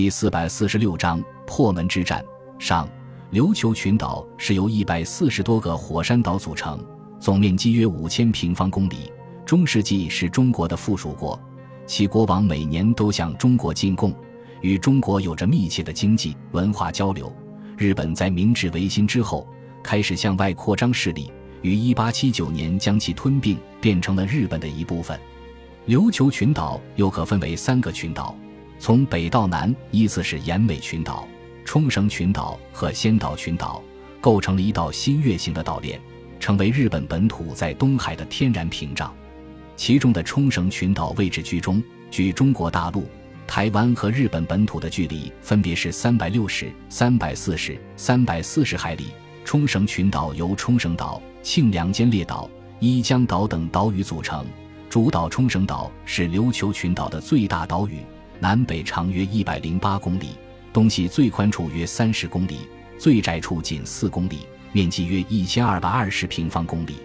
第四百四十六章破门之战上。琉球群岛是由一百四十多个火山岛组成，总面积约五千平方公里。中世纪是中国的附属国，其国王每年都向中国进贡，与中国有着密切的经济文化交流。日本在明治维新之后开始向外扩张势力，于一八七九年将其吞并，变成了日本的一部分。琉球群岛又可分为三个群岛，从北到南依次是岩美群岛。冲绳群岛和仙岛群岛构成了一道新月形的岛链，成为日本本土在东海的天然屏障。其中的冲绳群岛位置居中，距中国大陆、台湾和日本本土的距离分别是三百六十、三百四十、三百四十海里。冲绳群岛由冲绳岛、庆良间列岛、伊江岛等岛屿组成，主岛冲绳岛是琉球群岛的最大岛屿，南北长约一百零八公里。东西最宽处约三十公里，最窄处仅四公里，面积约一千二百二十平方公里，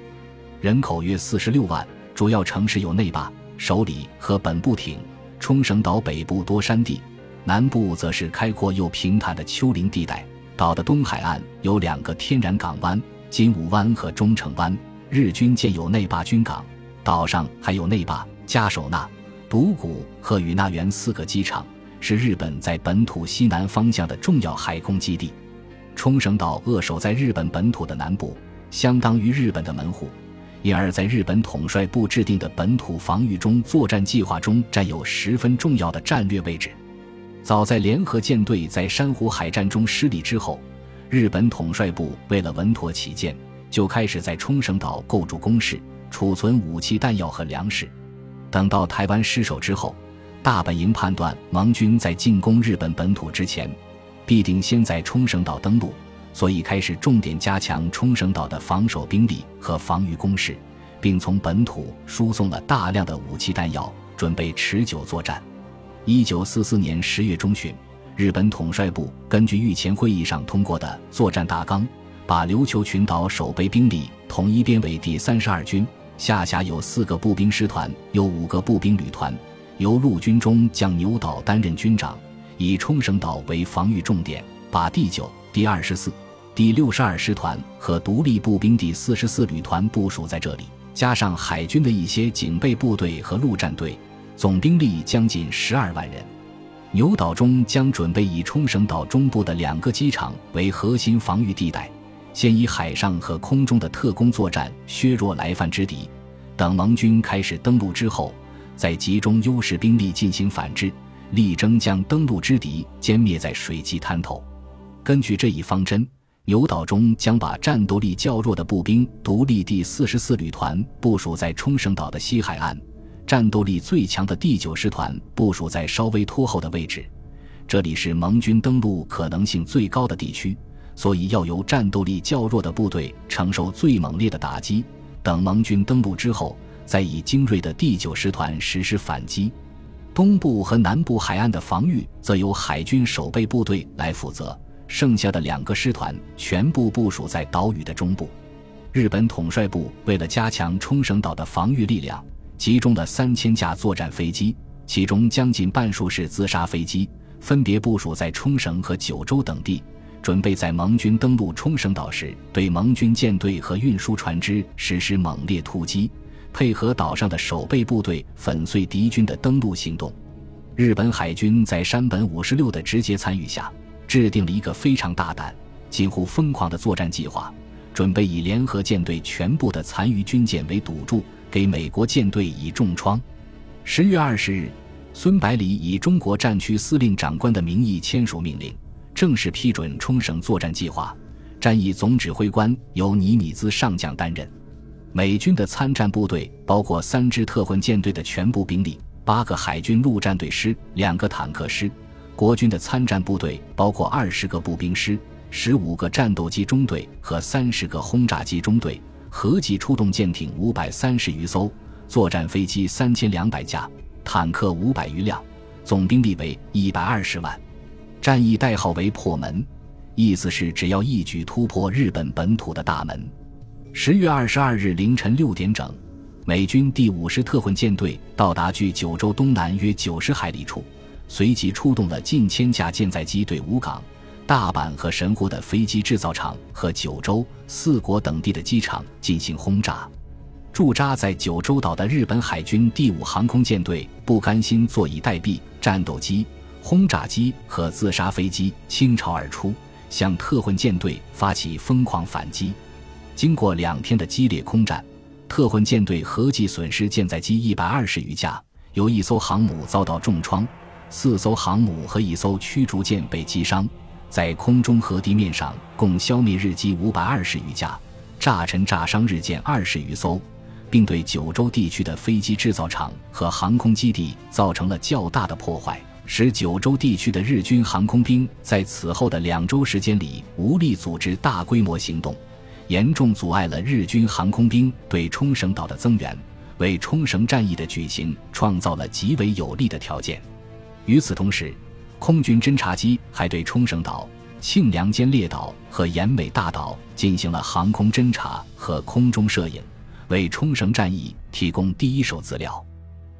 人口约四十六万。主要城市有内坝、首里和本部町。冲绳岛北部多山地，南部则是开阔又平坦的丘陵地带。岛的东海岸有两个天然港湾：金武湾和中城湾。日军建有内坝军港，岛上还有内坝、加手纳、独谷和与那原四个机场。是日本在本土西南方向的重要海空基地，冲绳岛扼守在日本本土的南部，相当于日本的门户，因而，在日本统帅部制定的本土防御中作战计划中占有十分重要的战略位置。早在联合舰队在珊瑚海战中失利之后，日本统帅部为了稳妥起见，就开始在冲绳岛构筑工事，储存武器弹药和粮食。等到台湾失守之后。大本营判断，盟军在进攻日本本土之前，必定先在冲绳岛登陆，所以开始重点加强冲绳岛的防守兵力和防御工事，并从本土输送了大量的武器弹药，准备持久作战。一九四四年十月中旬，日本统帅部根据御前会议上通过的作战大纲，把琉球群岛守备兵力统一编为第三十二军，下辖有四个步兵师团，有五个步兵旅团。由陆军中将牛岛担任军长，以冲绳岛为防御重点，把第九、第二十四、第六十二师团和独立步兵第四十四旅团部署在这里，加上海军的一些警备部队和陆战队，总兵力将近十二万人。牛岛中将准备以冲绳岛中部的两个机场为核心防御地带，先以海上和空中的特工作战削弱来犯之敌，等盟军开始登陆之后。再集中优势兵力进行反制，力争将登陆之敌歼灭在水际滩头。根据这一方针，牛岛中将把战斗力较弱的步兵独立第四十四旅团部署在冲绳岛的西海岸，战斗力最强的第九师团部署在稍微拖后的位置。这里是盟军登陆可能性最高的地区，所以要由战斗力较弱的部队承受最猛烈的打击。等盟军登陆之后。再以精锐的第九师团实施反击，东部和南部海岸的防御则由海军守备部队来负责，剩下的两个师团全部部署在岛屿的中部。日本统帅部为了加强冲绳岛的防御力量，集中了三千架作战飞机，其中将近半数是自杀飞机，分别部署在冲绳和九州等地，准备在盟军登陆冲绳岛时对盟军舰队和运输船只实施猛烈突击。配合岛上的守备部队粉碎敌军的登陆行动，日本海军在山本五十六的直接参与下，制定了一个非常大胆、近乎疯狂的作战计划，准备以联合舰队全部的残余军舰为赌注，给美国舰队以重创。十月二十日，孙百里以中国战区司令长官的名义签署命令，正式批准冲绳作战计划，战役总指挥官由尼米兹上将担任。美军的参战部队包括三支特混舰队的全部兵力、八个海军陆战队师、两个坦克师；国军的参战部队包括二十个步兵师、十五个战斗机中队和三十个轰炸机中队，合计出动舰艇五百三十余艘，作战飞机三千两百架，坦克五百余辆，总兵力为一百二十万。战役代号为“破门”，意思是只要一举突破日本本土的大门。十月二十二日凌晨六点整，美军第五十特混舰队到达距九州东南约九十海里处，随即出动了近千架舰载机对武港、大阪和神户的飞机制造厂和九州、四国等地的机场进行轰炸。驻扎在九州岛的日本海军第五航空舰队不甘心坐以待毙，战斗机、轰炸机和自杀飞机倾巢而出，向特混舰队发起疯狂反击。经过两天的激烈空战，特混舰队合计损失舰载机一百二十余架，有一艘航母遭到重创，四艘航母和一艘驱逐舰被击伤，在空中和地面上共消灭日机五百二十余架，炸沉炸伤日舰二十余艘，并对九州地区的飞机制造厂和航空基地造成了较大的破坏，使九州地区的日军航空兵在此后的两周时间里无力组织大规模行动。严重阻碍了日军航空兵对冲绳岛的增援，为冲绳战役的举行创造了极为有利的条件。与此同时，空军侦察机还对冲绳岛、庆良间列岛和岩美大岛进行了航空侦察和空中摄影，为冲绳战役提供第一手资料。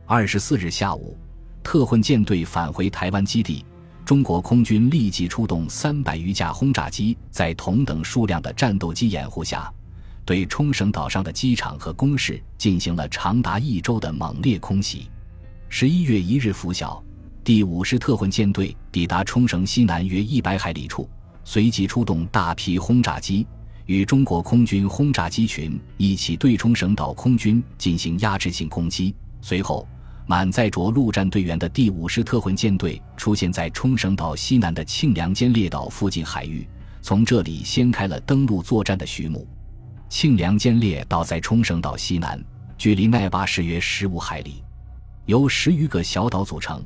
二十四日下午，特混舰队返回台湾基地。中国空军立即出动三百余架轰炸机，在同等数量的战斗机掩护下，对冲绳岛上的机场和工事进行了长达一周的猛烈空袭。十一月一日拂晓，第五师特混舰队抵达冲绳西南约一百海里处，随即出动大批轰炸机，与中国空军轰炸机群一起对冲绳岛空军进行压制性攻击。随后。满载着陆战队员的第五师特混舰队出现在冲绳岛西南的庆良间列岛附近海域，从这里掀开了登陆作战的序幕。庆良间列岛在冲绳岛西南，距离奈巴市约十五海里，由十余个小岛组成。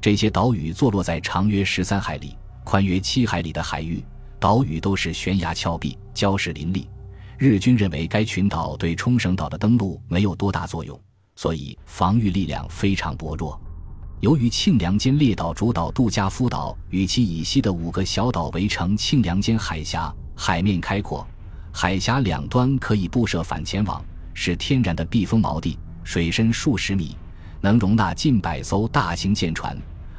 这些岛屿坐落在长约十三海里、宽约七海里的海域，岛屿都是悬崖峭壁，礁石林立。日军认为该群岛对冲绳岛的登陆没有多大作用。所以防御力量非常薄弱。由于庆良间列岛主岛杜加夫岛与其以西的五个小岛围成庆良间海峡，海面开阔，海峡两端可以布设反潜网，是天然的避风锚地，水深数十米，能容纳近百艘大型舰船。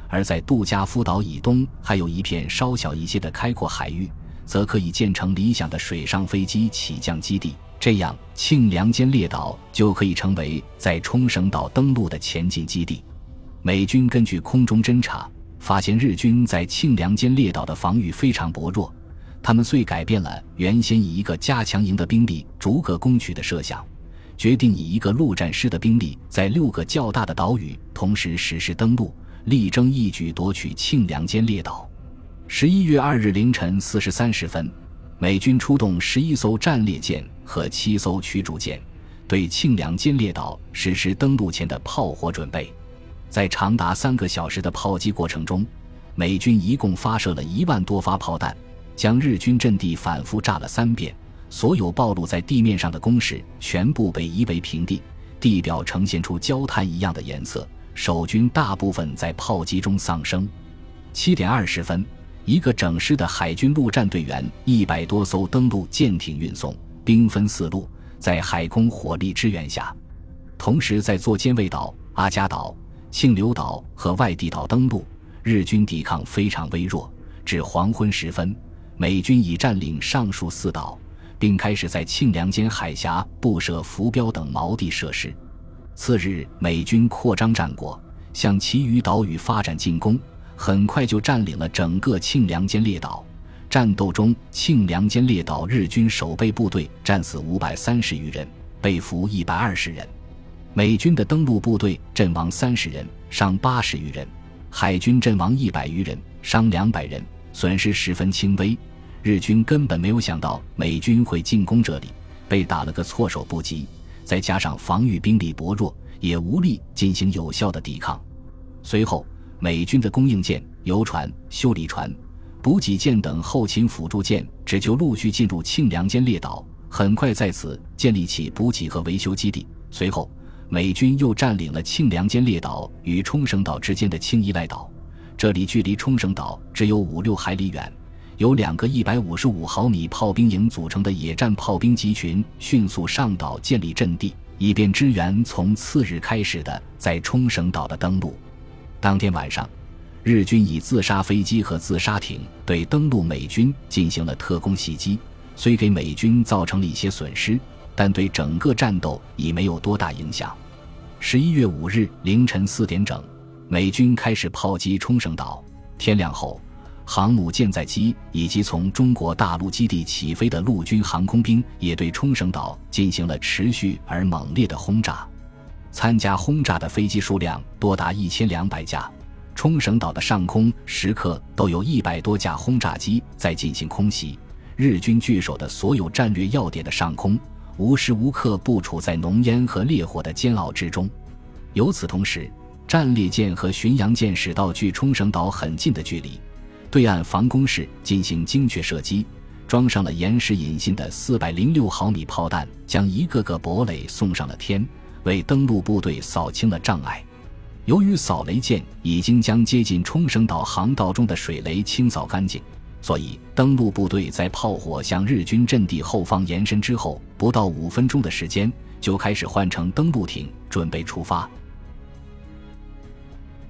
而在杜加夫岛以东还有一片稍小一些的开阔海域，则可以建成理想的水上飞机起降基地。这样，庆良间列岛就可以成为在冲绳岛登陆的前进基地。美军根据空中侦察，发现日军在庆良间列岛的防御非常薄弱，他们遂改变了原先以一个加强营的兵力逐个攻取的设想，决定以一个陆战师的兵力在六个较大的岛屿同时实施登陆，力争一举夺取庆良间列岛。十一月二日凌晨四时三十分。美军出动十一艘战列舰和七艘驱逐舰，对庆良间列岛实施登陆前的炮火准备。在长达三个小时的炮击过程中，美军一共发射了一万多发炮弹，将日军阵地反复炸了三遍。所有暴露在地面上的工事全部被夷为平地，地表呈现出焦炭一样的颜色。守军大部分在炮击中丧生。七点二十分。一个整师的海军陆战队员，一百多艘登陆舰艇运送，兵分四路，在海空火力支援下，同时在座间卫岛、阿加岛、庆留岛和外地岛登陆。日军抵抗非常微弱，至黄昏时分，美军已占领上述四岛，并开始在庆良间海峡布设浮标等锚地设施。次日，美军扩张战果，向其余岛屿发展进攻。很快就占领了整个庆良间列岛。战斗中，庆良间列岛日军守备部队战死五百三十余人，被俘一百二十人；美军的登陆部队阵亡三十人，伤八十余人；海军阵亡一百余人，伤两百人，损失十分轻微。日军根本没有想到美军会进攻这里，被打了个措手不及。再加上防御兵力薄弱，也无力进行有效的抵抗。随后。美军的供应舰、游船、修理船、补给舰等后勤辅助舰只就陆续进入庆良间列岛，很快在此建立起补给和维修基地。随后，美军又占领了庆良间列岛与冲绳岛之间的青衣赖岛，这里距离冲绳岛只有五六海里远，由两个一百五十五毫米炮兵营组成的野战炮兵集群迅速上岛建立阵地，以便支援从次日开始的在冲绳岛的登陆。当天晚上，日军以自杀飞机和自杀艇对登陆美军进行了特工袭击，虽给美军造成了一些损失，但对整个战斗已没有多大影响。十一月五日凌晨四点整，美军开始炮击冲绳岛。天亮后，航母舰载机以及从中国大陆基地起飞的陆军航空兵也对冲绳岛进行了持续而猛烈的轰炸。参加轰炸的飞机数量多达一千两百架。冲绳岛的上空时刻都有一百多架轰炸机在进行空袭。日军据守的所有战略要点的上空。无时无刻不处在浓烟和烈火的煎熬之中。与此同时，战列舰和巡洋舰驶到距冲绳岛很近的距离，对岸防空室进行精确射击，装上了岩石引信的四百零六毫米炮弹，将一个个堡垒送上了天，为登陆部队扫清了障碍。由于扫雷舰已经将接近冲绳岛航道中的水雷清扫干净。所以，登陆部队在炮火向日军阵地后方延伸之后，不到五分钟的时间，就开始换成登陆艇，准备出发。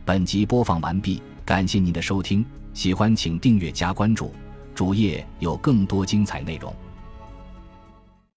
本集播放完毕，感谢您的收听，喜欢请订阅加关注，主页有更多精彩内容。